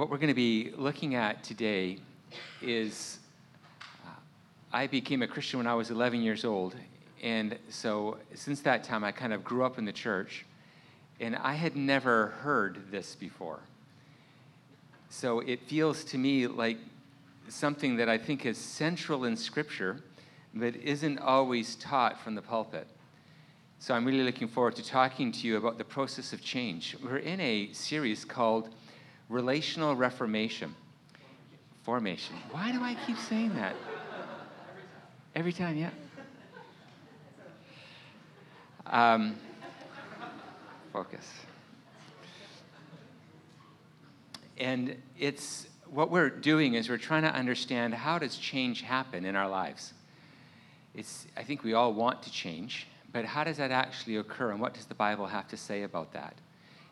what we're going to be looking at today is uh, I became a Christian when I was 11 years old. And so since that time, I kind of grew up in the church. And I had never heard this before. So it feels to me like something that I think is central in Scripture, but isn't always taught from the pulpit. So I'm really looking forward to talking to you about the process of change. We're in a series called Relational Reformation. Formation. Why do I keep saying that? Every time, yeah. Um, focus. And it's what we're doing is we're trying to understand how does change happen in our lives. It's, I think we all want to change, but how does that actually occur, and what does the Bible have to say about that?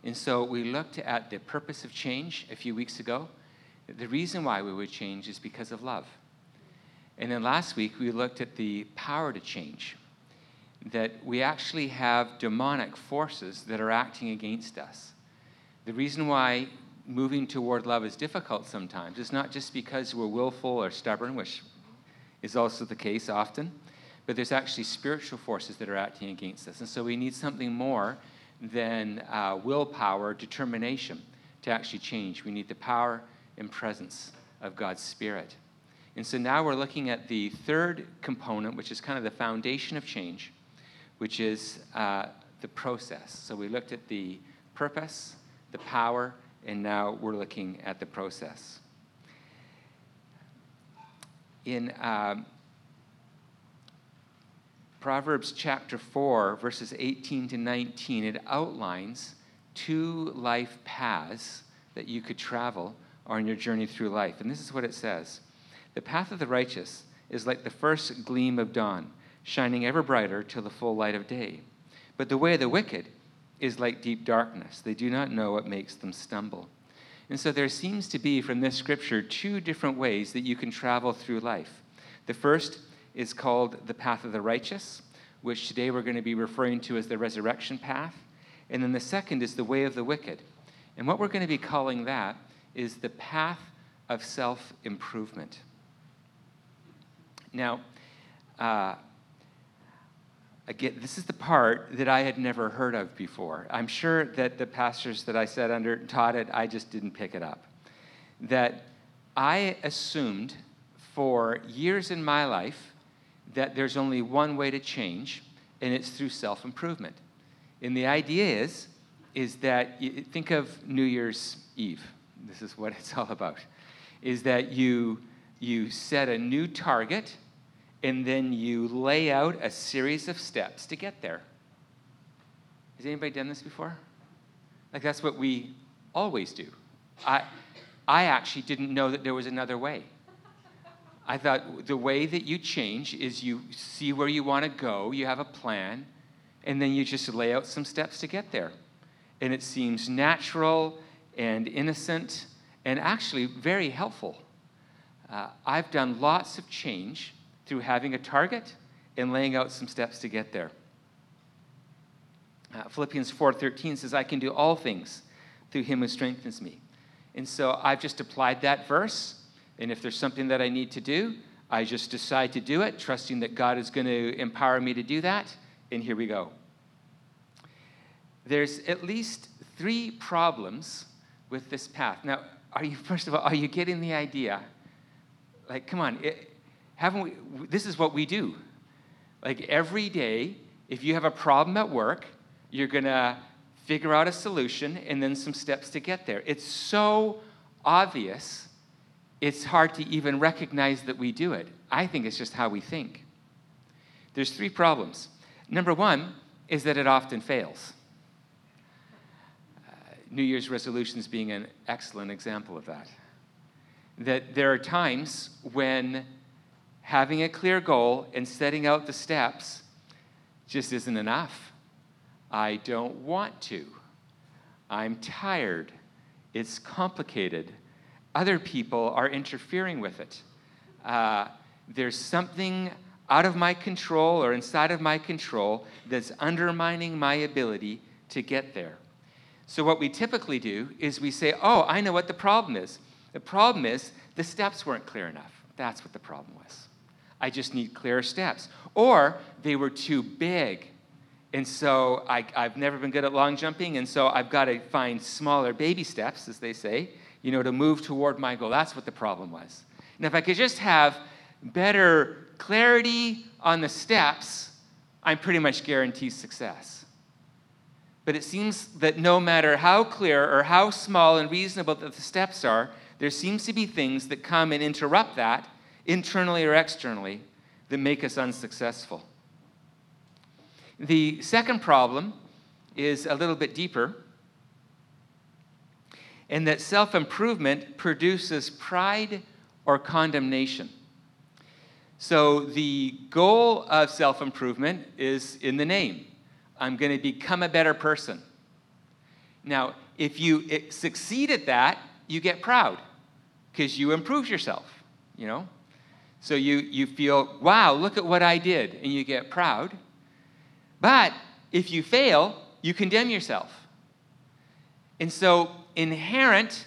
And so we looked at the purpose of change a few weeks ago. The reason why we would change is because of love. And then last week we looked at the power to change, that we actually have demonic forces that are acting against us. The reason why moving toward love is difficult sometimes is not just because we're willful or stubborn, which is also the case often, but there's actually spiritual forces that are acting against us. And so we need something more than uh, willpower, determination to actually change. We need the power and presence of God's Spirit. And so now we're looking at the third component, which is kind of the foundation of change, which is uh, the process. So we looked at the purpose, the power, and now we're looking at the process. In um, Proverbs chapter 4, verses 18 to 19, it outlines two life paths that you could travel on your journey through life. And this is what it says The path of the righteous is like the first gleam of dawn, shining ever brighter till the full light of day. But the way of the wicked is like deep darkness. They do not know what makes them stumble. And so there seems to be from this scripture two different ways that you can travel through life. The first is called the path of the righteous, which today we're going to be referring to as the resurrection path. And then the second is the way of the wicked. And what we're going to be calling that is the path of self improvement. Now, uh, again, this is the part that I had never heard of before. I'm sure that the pastors that I sat under taught it, I just didn't pick it up. That I assumed for years in my life that there's only one way to change, and it's through self improvement. And the idea is, is that you think of New Year's Eve. This is what it's all about. Is that you you set a new target and then you lay out a series of steps to get there. Has anybody done this before? Like that's what we always do. I I actually didn't know that there was another way. I thought the way that you change is you see where you want to go, you have a plan, and then you just lay out some steps to get there. And it seems natural and innocent and actually very helpful. Uh, I've done lots of change through having a target and laying out some steps to get there. Uh, Philippians 4:13 says, "I can do all things through him who strengthens me." And so I've just applied that verse and if there's something that I need to do, I just decide to do it, trusting that God is going to empower me to do that. And here we go. There's at least three problems with this path. Now, are you, first of all, are you getting the idea? Like, come on, it, haven't we? This is what we do. Like, every day, if you have a problem at work, you're going to figure out a solution and then some steps to get there. It's so obvious it's hard to even recognize that we do it. I think it's just how we think. There's three problems. Number one is that it often fails. Uh, New Year's resolutions being an excellent example of that. That there are times when having a clear goal and setting out the steps just isn't enough. I don't want to. I'm tired. It's complicated other people are interfering with it. Uh, there's something out of my control or inside of my control that's undermining my ability to get there. So, what we typically do is we say, Oh, I know what the problem is. The problem is the steps weren't clear enough. That's what the problem was. I just need clearer steps. Or they were too big. And so I, have never been good at long jumping, and so I've got to find smaller baby steps, as they say, you know, to move toward my goal. That's what the problem was. And if I could just have better clarity on the steps, I'm pretty much guaranteed success. But it seems that no matter how clear or how small and reasonable that the steps are, there seems to be things that come and interrupt that, internally or externally, that make us unsuccessful. The second problem is a little bit deeper, in that self improvement produces pride or condemnation. So, the goal of self improvement is in the name I'm going to become a better person. Now, if you eh, succeed at that, you get proud because you improve yourself, you know? So you, you feel, wow, look at what I did, and you get proud. But if you fail, you condemn yourself. And so, inherent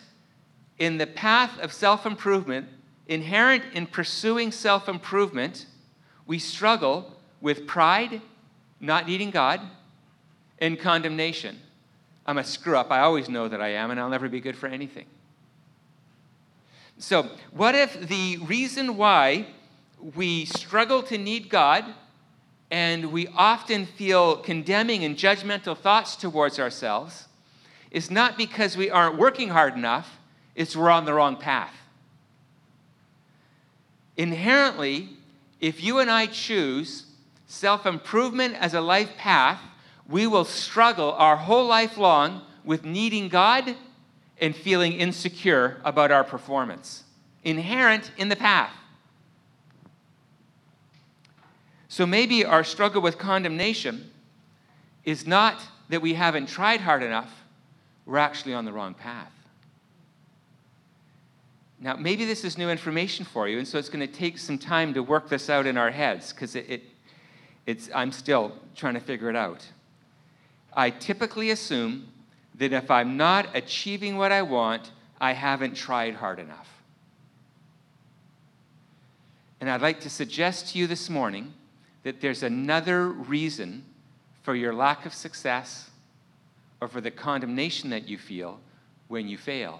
in the path of self improvement, inherent in pursuing self improvement, we struggle with pride, not needing God, and condemnation. I'm a screw up. I always know that I am, and I'll never be good for anything. So, what if the reason why we struggle to need God and we often feel condemning and judgmental thoughts towards ourselves is not because we aren't working hard enough, it's we're on the wrong path. Inherently, if you and I choose self improvement as a life path, we will struggle our whole life long with needing God and feeling insecure about our performance. Inherent in the path. So maybe our struggle with condemnation is not that we haven't tried hard enough, we're actually on the wrong path. Now, maybe this is new information for you, and so it's going to take some time to work this out in our heads because it, it, it's, I'm still trying to figure it out. I typically assume that if I'm not achieving what I want, I haven't tried hard enough. And I'd like to suggest to you this morning that there's another reason for your lack of success or for the condemnation that you feel when you fail.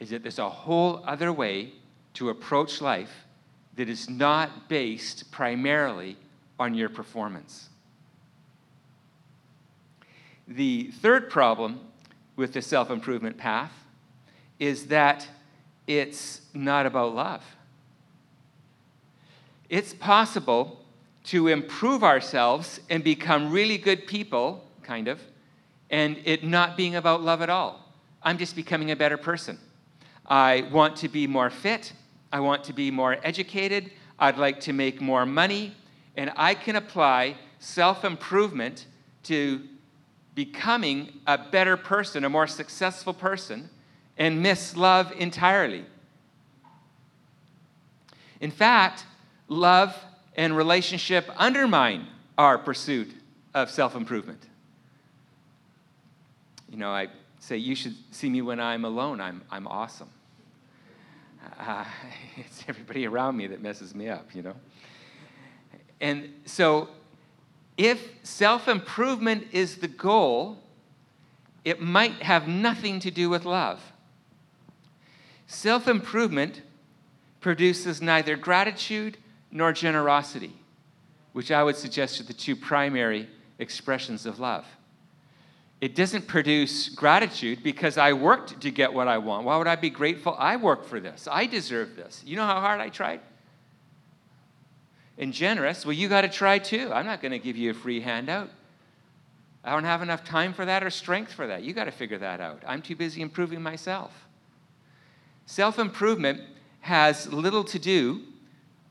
Is that there's a whole other way to approach life that is not based primarily on your performance. The third problem with the self improvement path is that it's not about love. It's possible to improve ourselves and become really good people, kind of, and it not being about love at all. I'm just becoming a better person. I want to be more fit. I want to be more educated. I'd like to make more money. And I can apply self improvement to becoming a better person, a more successful person, and miss love entirely. In fact, love and relationship undermine our pursuit of self improvement. You know, I say, You should see me when I'm alone. I'm, I'm awesome. Uh, it's everybody around me that messes me up, you know. And so, if self improvement is the goal, it might have nothing to do with love. Self improvement produces neither gratitude nor generosity, which I would suggest are the two primary expressions of love. It doesn't produce gratitude because I worked to get what I want. Why would I be grateful? I worked for this. I deserve this. You know how hard I tried? And generous, well, you got to try too. I'm not going to give you a free handout. I don't have enough time for that or strength for that. You got to figure that out. I'm too busy improving myself. Self improvement has little to do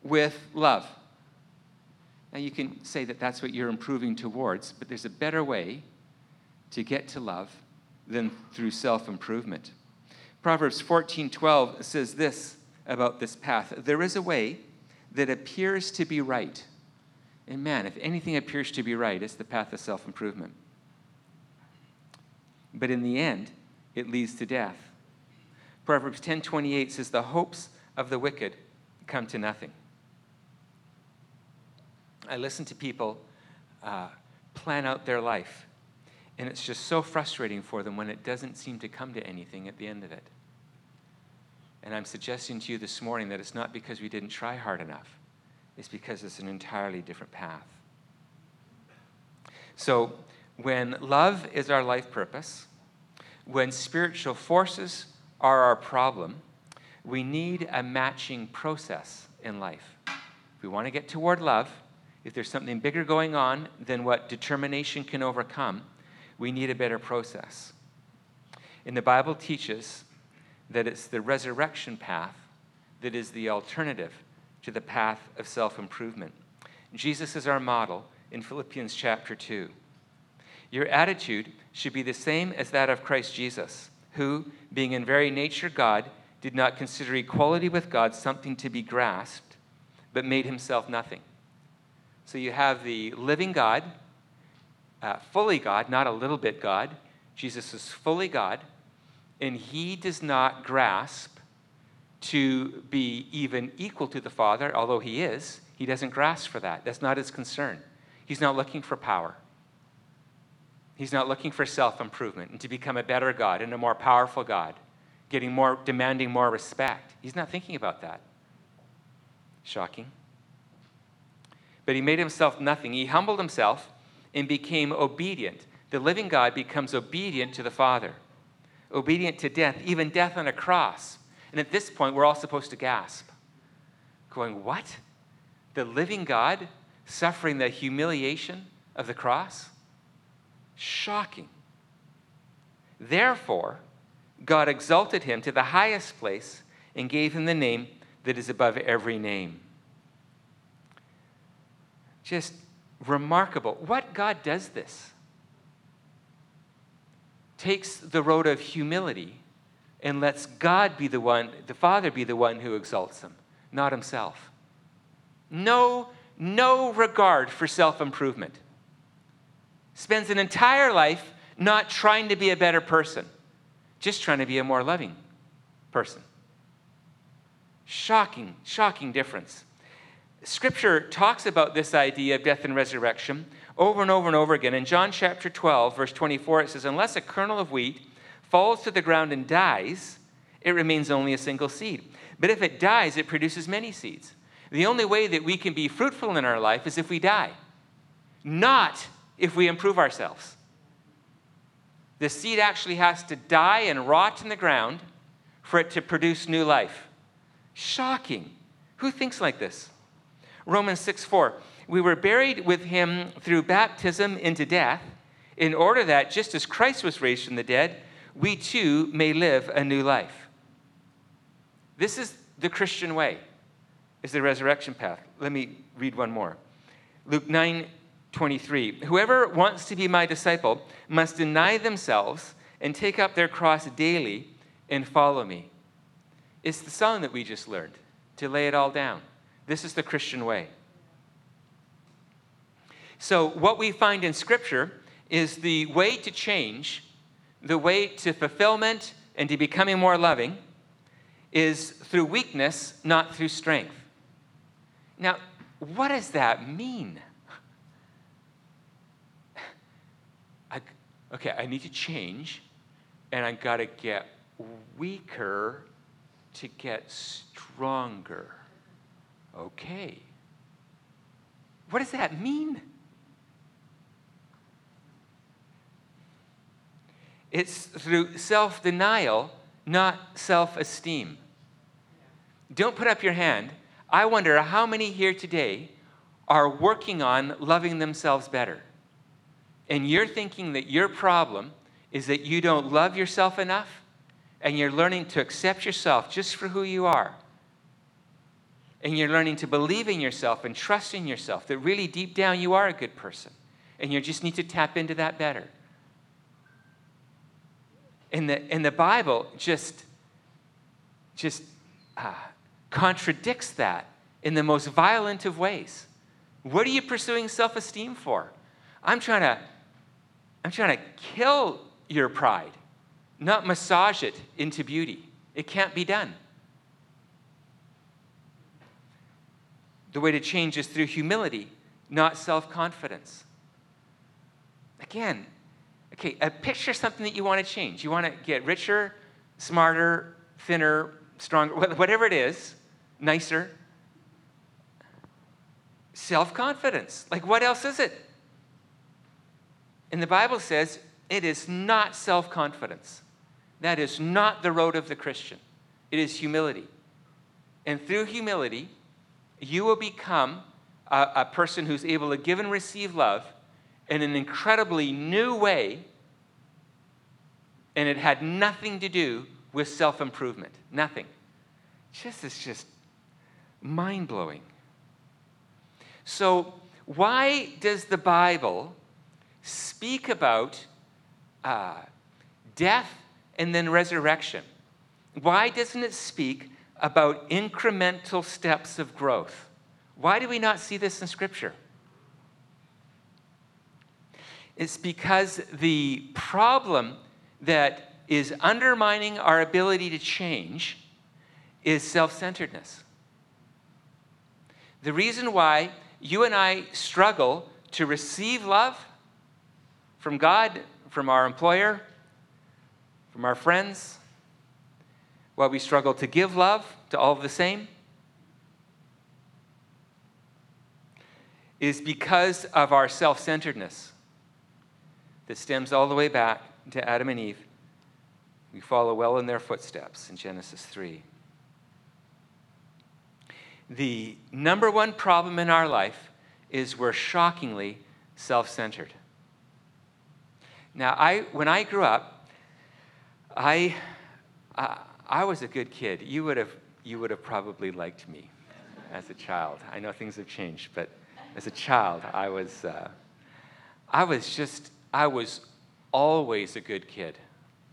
with love. Now, you can say that that's what you're improving towards, but there's a better way to get to love than through self improvement. Proverbs 14:12 says this about this path. There is a way that appears to be right. And man, if anything appears to be right, it's the path of self improvement. but in the end, it leads to death. Proverbs 10:28 says the hopes of the wicked come to nothing. I listen to people uh, plan out their life, and it's just so frustrating for them when it doesn't seem to come to anything at the end of it. And I'm suggesting to you this morning that it's not because we didn't try hard enough, it's because it's an entirely different path. So, when love is our life purpose, when spiritual forces are our problem, we need a matching process in life. If we want to get toward love, if there's something bigger going on than what determination can overcome, we need a better process. And the Bible teaches that it's the resurrection path that is the alternative to the path of self improvement. Jesus is our model in Philippians chapter 2. Your attitude should be the same as that of Christ Jesus, who, being in very nature God, did not consider equality with God something to be grasped, but made himself nothing. So you have the living God, uh, fully God, not a little bit God. Jesus is fully God, and he does not grasp to be even equal to the Father, although he is. He doesn't grasp for that. That's not his concern. He's not looking for power. He's not looking for self improvement and to become a better God and a more powerful God, getting more, demanding more respect. He's not thinking about that. Shocking. But he made himself nothing. He humbled himself and became obedient. The living God becomes obedient to the Father, obedient to death, even death on a cross. And at this point, we're all supposed to gasp, going, What? The living God suffering the humiliation of the cross? Shocking. Therefore, God exalted him to the highest place and gave him the name that is above every name. Just remarkable. What God does this? Takes the road of humility and lets God be the one, the Father be the one who exalts him, not himself. No, no regard for self improvement spends an entire life not trying to be a better person, just trying to be a more loving person. Shocking, shocking difference. Scripture talks about this idea of death and resurrection over and over and over again. In John chapter 12, verse 24, it says, Unless a kernel of wheat falls to the ground and dies, it remains only a single seed. But if it dies, it produces many seeds. The only way that we can be fruitful in our life is if we die, not if we improve ourselves. The seed actually has to die and rot in the ground for it to produce new life. Shocking. Who thinks like this? Romans 6 4. We were buried with him through baptism into death, in order that, just as Christ was raised from the dead, we too may live a new life. This is the Christian way, is the resurrection path. Let me read one more. Luke 9 23. Whoever wants to be my disciple must deny themselves and take up their cross daily and follow me. It's the song that we just learned to lay it all down. This is the Christian way. So, what we find in Scripture is the way to change, the way to fulfillment and to becoming more loving is through weakness, not through strength. Now, what does that mean? I, okay, I need to change, and I got to get weaker to get stronger. Okay. What does that mean? It's through self denial, not self esteem. Don't put up your hand. I wonder how many here today are working on loving themselves better and you're thinking that your problem is that you don't love yourself enough and you're learning to accept yourself just for who you are, and you're learning to believe in yourself and trust in yourself, that really deep down you are a good person, and you just need to tap into that better. And the, and the Bible just, just uh, contradicts that in the most violent of ways. What are you pursuing self esteem for? I'm trying to I'm trying to kill your pride, not massage it into beauty. It can't be done. The way to change is through humility, not self confidence. Again, okay, uh, picture something that you want to change. You want to get richer, smarter, thinner, stronger, whatever it is, nicer. Self confidence. Like, what else is it? And the Bible says it is not self confidence. That is not the road of the Christian. It is humility. And through humility, you will become a, a, person who's able to give and receive love in an incredibly new way. And it had nothing to do with self improvement. Nothing. Just it's just mind blowing. So, why does the Bible speak about uh, death and then resurrection? Why doesn't it speak about incremental steps of growth? Why do we not see this in Scripture? It's because the problem that is undermining our ability to change is self centeredness. The reason why you and I struggle to receive love from God, from our employer, from our friends, while we struggle to give love to all the same, is because of our self centeredness that stems all the way back to Adam and Eve. We follow well in their footsteps in Genesis 3. The number one problem in our life is we're shockingly self centered. Now, I, when I grew up, I, I, I was a good kid. You would, have, you would have probably liked me as a child. I know things have changed, but as a child, I was, uh, I was just, I was always a good kid.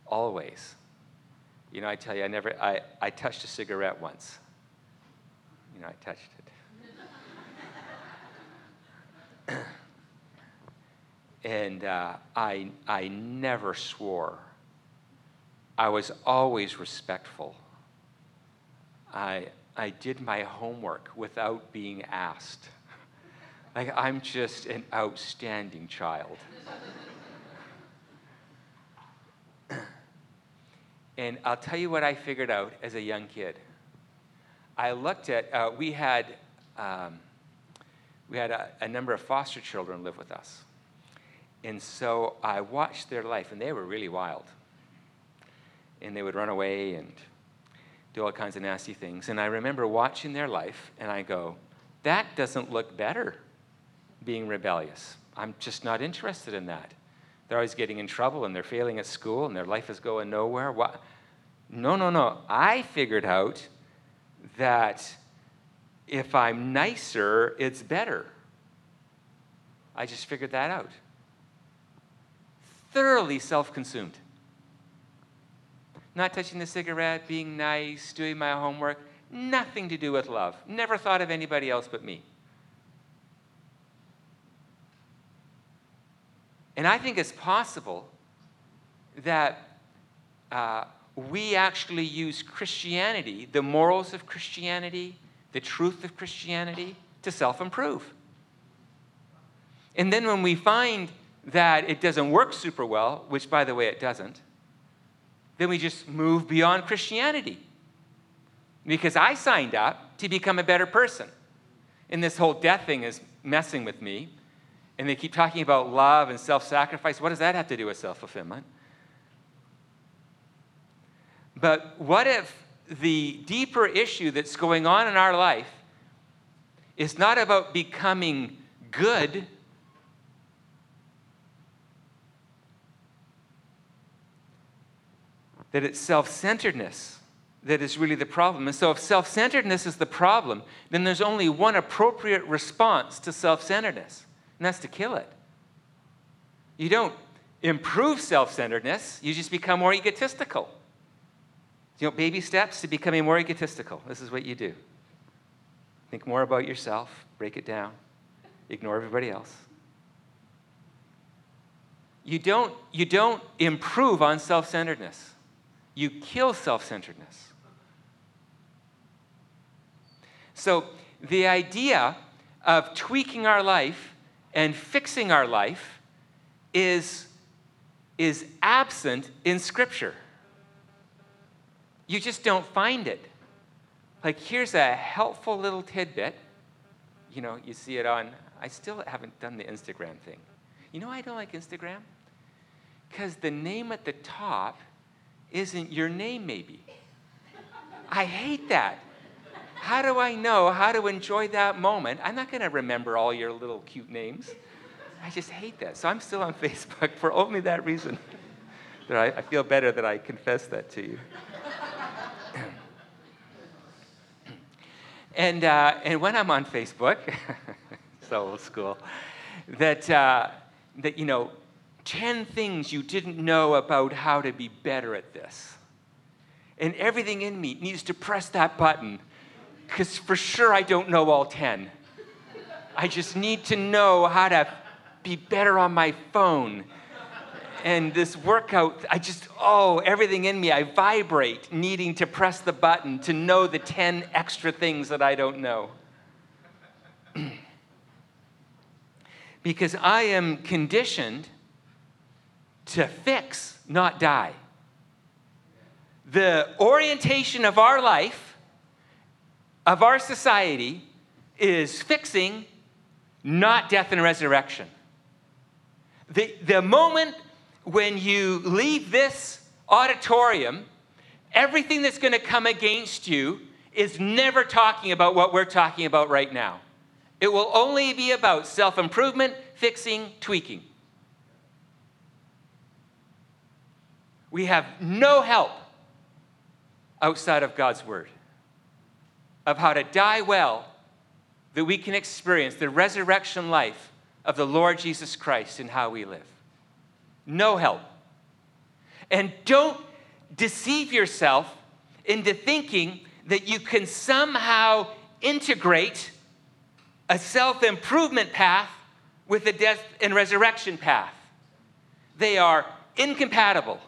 Always. You know, I tell you, I never, I, I touched a cigarette once. You know, I touched it. and uh, I, I never swore. I was always respectful. I, I did my homework without being asked. Like, I'm just an outstanding child. and I'll tell you what I figured out as a young kid. I looked at, uh, we had, um, we had a, a number of foster children live with us. And so I watched their life, and they were really wild. And they would run away and do all kinds of nasty things. And I remember watching their life, and I go, that doesn't look better, being rebellious. I'm just not interested in that. They're always getting in trouble, and they're failing at school, and their life is going nowhere. What? No, no, no. I figured out that if I'm nicer, it's better. I just figured that out. Thoroughly self consumed. Not touching the cigarette, being nice, doing my homework, nothing to do with love. Never thought of anybody else but me. And I think it's possible that uh, we actually use Christianity, the morals of Christianity, the truth of Christianity, to self improve. And then when we find that it doesn't work super well, which by the way it doesn't, then we just move beyond Christianity. Because I signed up to become a better person. And this whole death thing is messing with me. And they keep talking about love and self sacrifice. What does that have to do with self fulfillment? But what if the deeper issue that's going on in our life is not about becoming good? That it's self centeredness that is really the problem. And so, if self centeredness is the problem, then there's only one appropriate response to self centeredness, and that's to kill it. You don't improve self centeredness, you just become more egotistical. You know, baby steps to becoming more egotistical. This is what you do. Think more about yourself, break it down, ignore everybody else. you don't, you don't improve on self centeredness, you kill self centeredness. So, the idea of tweaking our life and fixing our life is, is absent in Scripture. You just don't find it. Like, here's a helpful little tidbit. You know, you see it on, I still haven't done the Instagram thing. You know I don't like Instagram? Because the name at the top isn't your name, maybe. I hate that. How do I know how to enjoy that moment? I'm not going to remember all your little cute names. I just hate that. So I'm still on Facebook for only that reason. that I, feel better that I confess that to you. and, uh, and when I'm on Facebook, so old school, that, uh, that, you know, 10 things you didn't know about how to be better at this. And everything in me needs to press that button because for sure I don't know all 10. I just need to know how to be better on my phone. And this workout, I just, oh, everything in me, I vibrate needing to press the button to know the 10 extra things that I don't know. because I am conditioned to fix, not die. The orientation of our life, of our society, is fixing, not death and resurrection. The, the moment when you leave this auditorium, everything that's going to come against you is never talking about what we're talking about right now. It will only be about self improvement, fixing, tweaking. We have no help outside of God's word of how to die well that we can experience the resurrection life of the Lord Jesus Christ in how we live. No help. And don't deceive yourself into thinking that you can somehow integrate a self improvement path with a death and resurrection path. They are incompatible.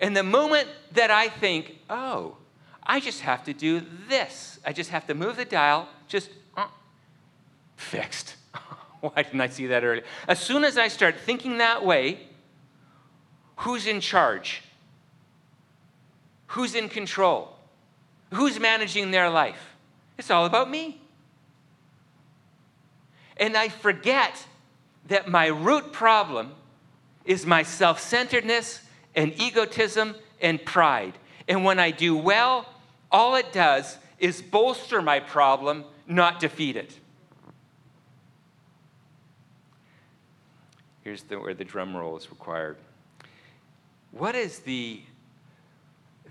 And the moment that I think, oh, I just have to do this, I just have to move the dial, just uh, fixed. Why didn't I see that earlier? As soon as I start thinking that way, who's in charge? Who's in control? Who's managing their life? It's all about me. And I forget that my root problem is my self centeredness and egotism and pride. And when I do well, all it does is bolster my problem, not defeat it. Here's the, where the drum roll is required. What is the,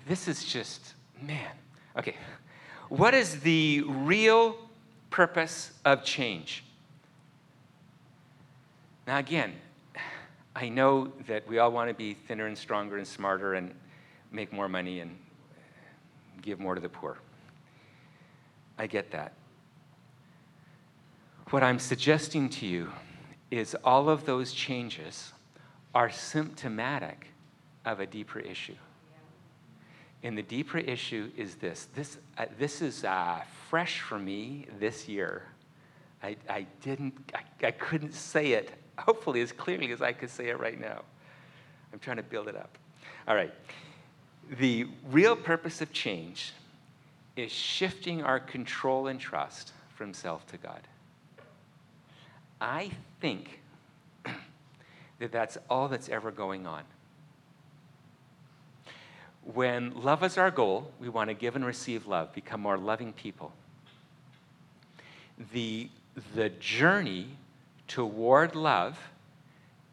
this is just, man, okay. What is the real purpose of change? Now, again, I know that we all want to be thinner and stronger and smarter and make more money and give more to the poor. I get that. What I'm suggesting to you is all of those changes are symptomatic of a deeper issue. And the deeper issue is this this, uh, this is uh, fresh for me this year. I, I didn't, I, I couldn't say it hopefully as clearly as I could say it right now. I'm trying to build it up. All right. The real purpose of change is shifting our control and trust from self to God. I think that that's all that's ever going on. When love is our goal, we want to give and receive love, become more loving people. The, the journey toward love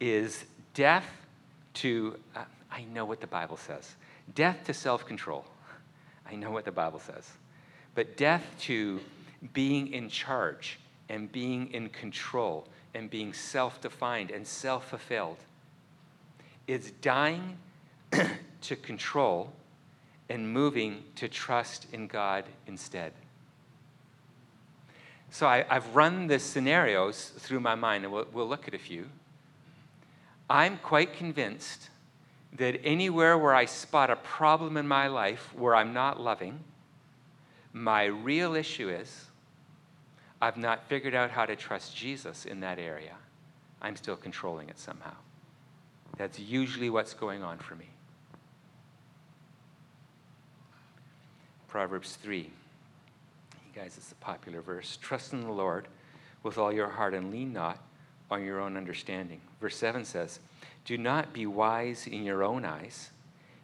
is death to, uh, I know what the Bible says, death to self control. I know what the Bible says. But death to being in charge and being in control and being self defined and self fulfilled is dying to control and moving to trust in God instead. So I, have run the scenarios through my mind, and we'll, we'll look at a few. I'm quite convinced that anywhere where I spot a problem in my life where I'm not loving, my real issue is I've not figured out how to trust Jesus in that area. I'm still controlling it somehow. That's usually what's going on for me. Proverbs 3. Guys, it's a popular verse. Trust in the Lord with all your heart and lean not on your own understanding. Verse 7 says, Do not be wise in your own eyes.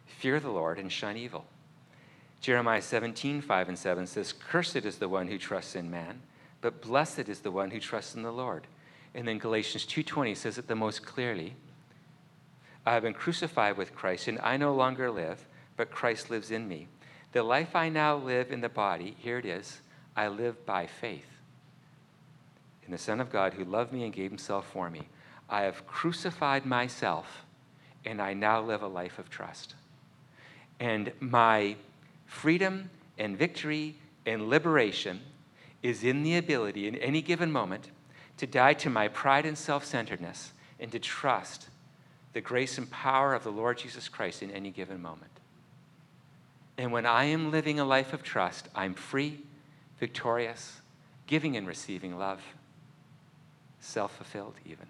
Fear the Lord and shun evil. Jeremiah 17, 5 and 7 says, Cursed is the one who trusts in man, but blessed is the one who trusts in the Lord. And then Galatians 2:20 says it the most clearly. I have been crucified with Christ, and I no longer live, but Christ lives in me. The life I now live in the body, here it is, I live by faith in the Son of God who loved me and gave himself for me. I have crucified myself, and I now live a life of trust. And my freedom and victory and liberation is in the ability, in any given moment, to die to my pride and self centeredness and to trust the grace and power of the Lord Jesus Christ in any given moment. And when I am living a life of trust, I'm free, victorious, giving and receiving love, self fulfilled even.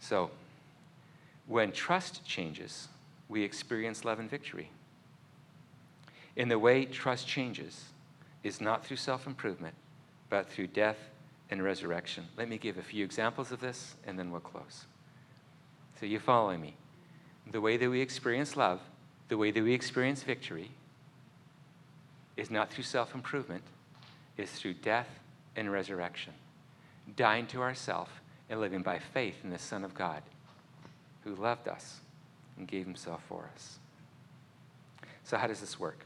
So, when trust changes, we experience love and victory. In the way trust changes is not through self improvement, but through death and resurrection. Let me give a few examples of this and then we'll close. So, you following me? The way that we experience love, the way that we experience victory, is not through self improvement, is through death and resurrection. Dying to ourself and living by faith in the Son of God who loved us and gave himself for us. So, how does this work?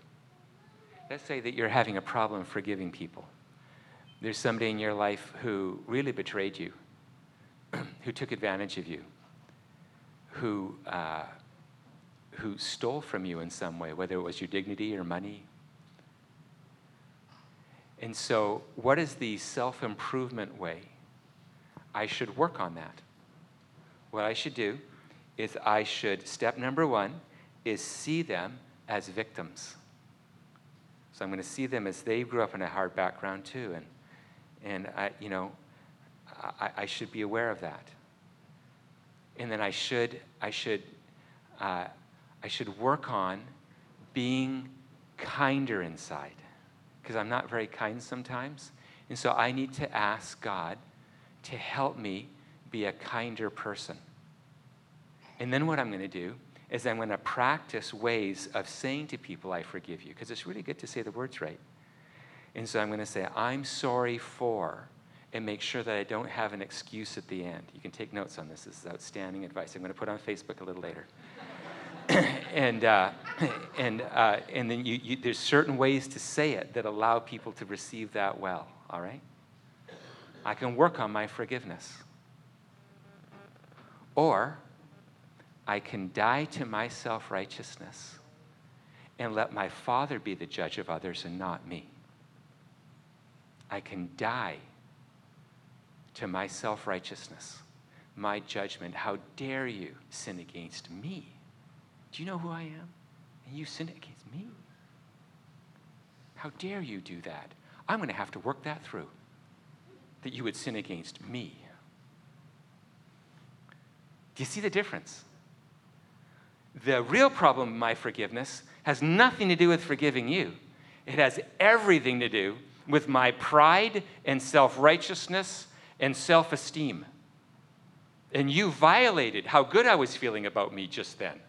Let's say that you're having a problem forgiving people. There's somebody in your life who really betrayed you, who took advantage of you, who, uh, who stole from you in some way, whether it was your dignity or money. And so, what is the self improvement way? I should work on that. What I should do is I should, step number one, is see them as victims. So I'm going to see them as they grew up in a hard background too. And, and I, you know, I, I should be aware of that. And then I should, I should, uh, I should work on being kinder inside because I'm not very kind sometimes. And so I need to ask God to help me be a kinder person. And then what I'm going to do is I'm going to practice ways of saying to people, I forgive you, because it's really good to say the words right. And so I'm going to say, I'm sorry for, and make sure that I don't have an excuse at the end. You can take notes on this. This is outstanding advice. I'm going to put on Facebook a little later. and, uh, and, uh, and then you, you, there's certain ways to say it that allow people to receive that well, all right? I can work on my forgiveness. Or I can die to my self righteousness and let my Father be the judge of others and not me. I can die to my self righteousness, my judgment. How dare you sin against me? Do you know who I am? And you sin against me? How dare you do that? I'm going to have to work that through, that you would sin against me. Do you see the difference? The real problem of my forgiveness has nothing to do with forgiving you. It has everything to do with my pride and self righteousness and self esteem. And you violated how good I was feeling about me just then.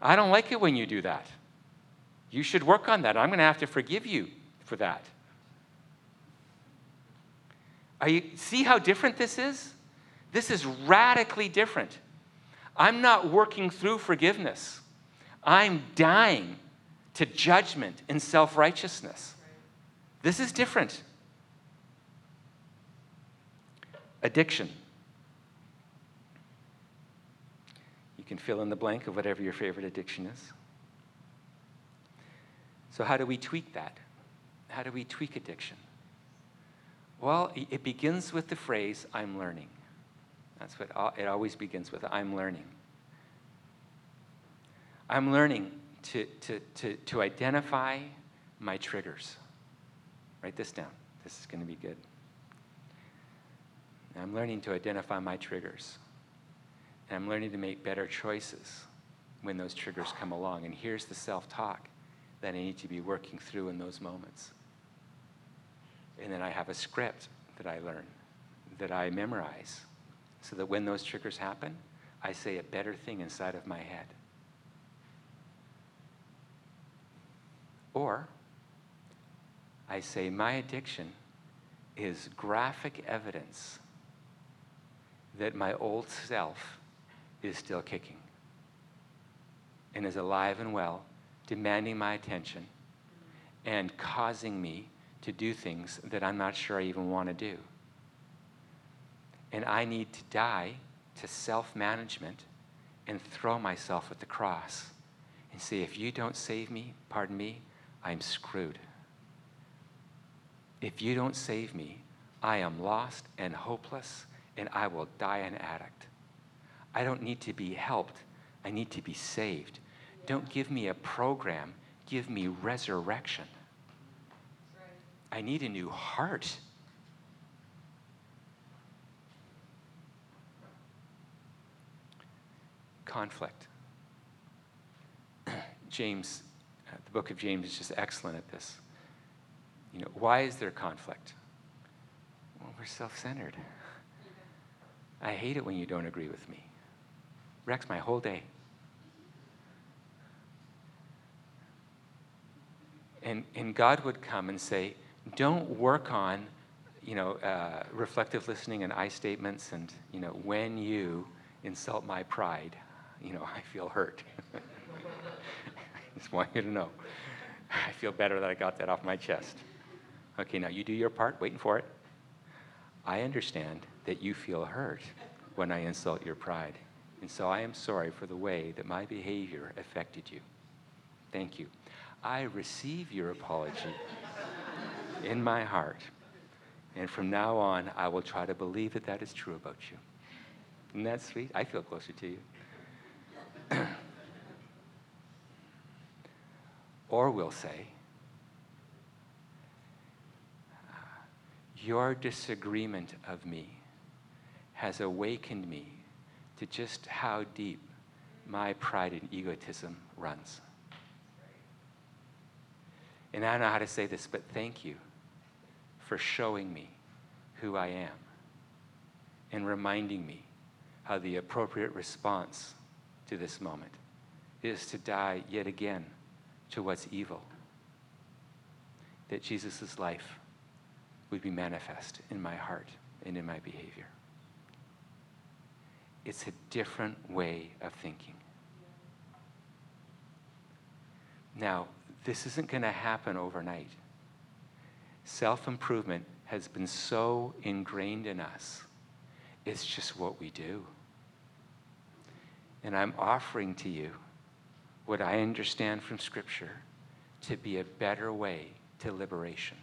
I don't like it when you do that. You should work on that. I'm going to have to forgive you for that. Are you, see how different this is? This is radically different. I'm not working through forgiveness. I'm dying to judgment and self righteousness. This is different. Addiction. Can fill in the blank of whatever your favorite addiction is. So, how do we tweak that? How do we tweak addiction? Well, it begins with the phrase, I'm learning. That's what it always begins with I'm learning. I'm learning to, to, to, to identify my triggers. Write this down. This is going to be good. I'm learning to identify my triggers. And I'm learning to make better choices when those triggers come along. And here's the self talk that I need to be working through in those moments. And then I have a script that I learn, that I memorize, so that when those triggers happen, I say a better thing inside of my head. Or I say, my addiction is graphic evidence that my old self is still kicking and is alive and well, demanding my attention and causing me to do things that I'm not sure I even want to do. And I need to die to self management and throw myself at the cross and say, if you don't save me, pardon me, I'm screwed. If you don't save me, I am lost and hopeless, and I will die an addict. I don't need to be helped, I need to be saved. Don't give me a program, give me resurrection. I need a new heart. Conflict. James, uh, the book of James is just excellent at this. You know, why is there conflict? Well, we're self centered. I hate it when you don't agree with me. Wrecks my whole day. And, and God would come and say, don't work on, you know, uh, reflective listening and I statements and, you know, when you insult my pride, you know, I feel hurt. I Just want you to know. I feel better that I got that off my chest. Okay, now you do your part, waiting for it. I understand that you feel hurt when I insult your pride. And so I am sorry for the way that my behavior affected you. Thank you. I receive your apology in my heart. And from now on, I will try to believe that that is true about you. Isn't that sweet? I feel closer to you. or we'll say, Your disagreement of me has awakened me to just how deep my pride and egotism runs. And I don't know how to say this, but thank you for showing me who I am and reminding me how the appropriate response to this moment is to die yet again to what's evil. That Jesus' life would be manifest in my heart and in my behavior. It's a different way of thinking. Now, this isn't going to happen overnight. Self improvement has been so ingrained in us, it's just what we do. And I'm offering to you what I understand from Scripture to be a better way to liberation.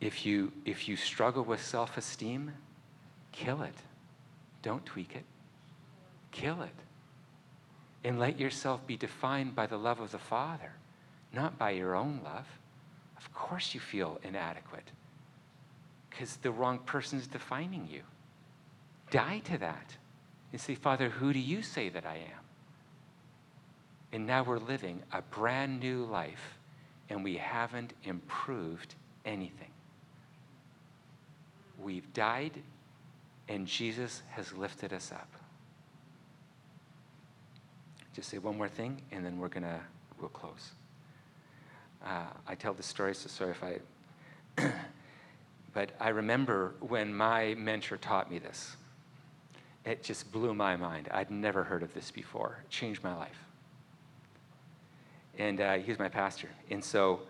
If you, if you struggle with self esteem, kill it. Don't tweak it. Kill it and let yourself be defined by the love of the Father, not by your own love. Of course, you feel inadequate because the wrong person is defining you. Die to that and say, Father, who do you say that I am? And now we're living a brand new life and we haven't improved anything. We've died and Jesus has lifted us up just say one more thing, and then we're gonna we'll close. Uh, I tell the story, so sorry if I. but I remember when my mentor taught me this. It just blew my mind. I'd never heard of this before. It changed my life. And uh, he was my pastor, and so.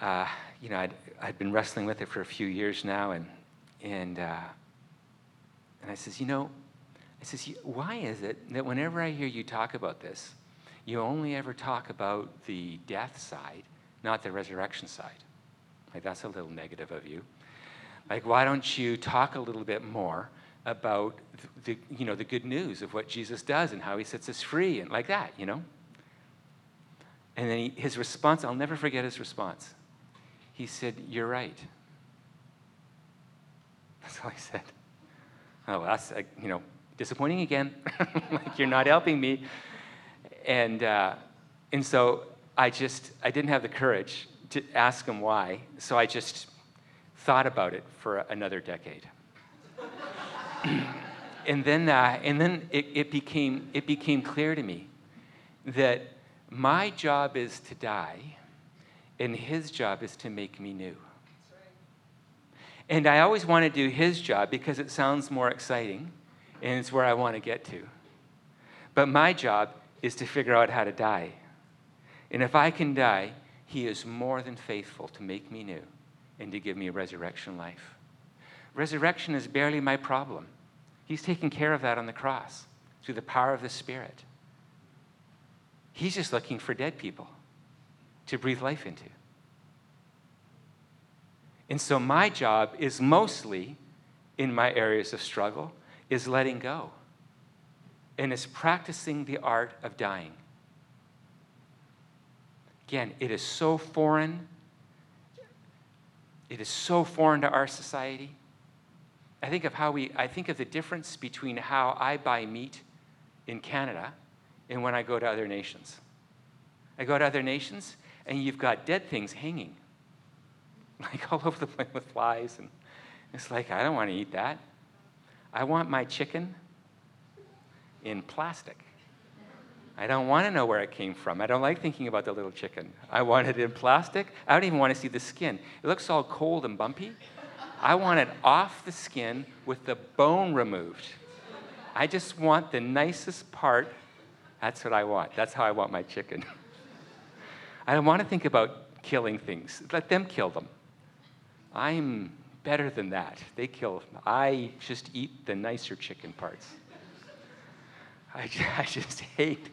Uh, you know, I'd, I'd been wrestling with it for a few years now, and, and, uh, and I says, you know, I says, why is it that whenever I hear you talk about this, you only ever talk about the death side, not the resurrection side. Like, that's a little negative of you. Like, why don't you talk a little bit more about the, you know, the good news of what Jesus does and how he sets us free and like that, you know? And then he, his response, I'll never forget his response. He said, You're right. That's all he said. Oh, that's, uh, you know, disappointing again. like, you're not helping me. And, uh, and so I just, I didn't have the courage to ask him why. So I just thought about it for another decade. and then, uh, and then it, it, became, it became clear to me that my job is to die, and his job is to make me new. And I always want to do his job because it sounds more exciting and it's where I want to get to. But my job is to figure out how to die. And if I can die, he is more than faithful to make me new and to give me a resurrection life. Resurrection is barely my problem. He's taken care of that on the cross through the power of the Spirit. He's just looking for dead people to breathe life into. And so my job is mostly in my areas of struggle is letting go. And is practicing the art of dying. Again, it is so foreign. It is so foreign to our society. I think of how we I think of the difference between how I buy meat in Canada and when I go to other nations. I go to other nations and you've got dead things hanging like all over the place with flies. And it's like, I don't want to eat that. I want my chicken in plastic. I don't want to know where it came from. I don't like thinking about the little chicken. I want it in plastic. I don't even want to see the skin. It looks all cold and bumpy. I want it off the skin with the bone removed. I just want the nicest part. That's what I want. That's how I want my chicken. I don't want to think about killing things. Let them kill them. I'm better than that. They kill. I just eat the nicer chicken parts. I, I just hate,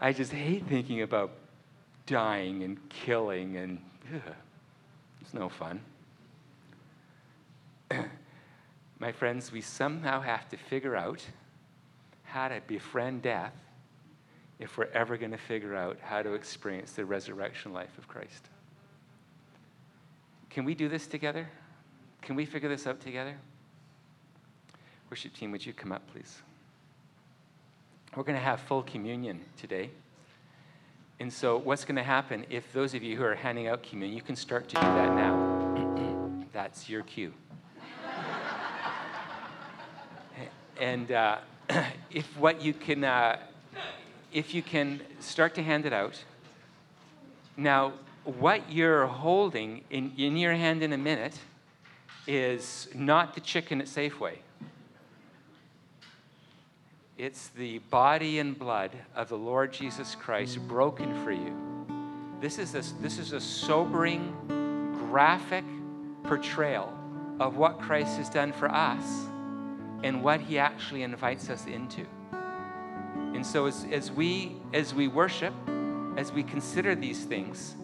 I just hate thinking about dying and killing and ugh, it's no fun. My friends, we somehow have to figure out how to befriend death if we're ever going to figure out how to experience the resurrection life of Christ. Can we do this together? Can we figure this out together? Worship team, would you come up, please? We're going to have full communion today. And so, what's going to happen if those of you who are handing out communion, you can start to do that now. That's your cue. and uh, if what you can, uh, if you can start to hand it out. Now, what you're holding in, in your hand in a minute is not the chicken at Safeway. It's the body and blood of the Lord Jesus Christ broken for you. This is a, this is a sobering, graphic portrayal of what Christ has done for us and what he actually invites us into. And so as, as, we, as we worship, as we consider these things,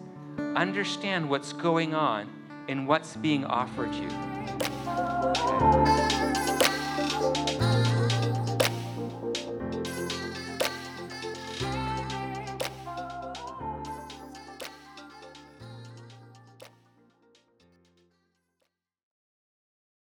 understand what's going on and what's being offered you.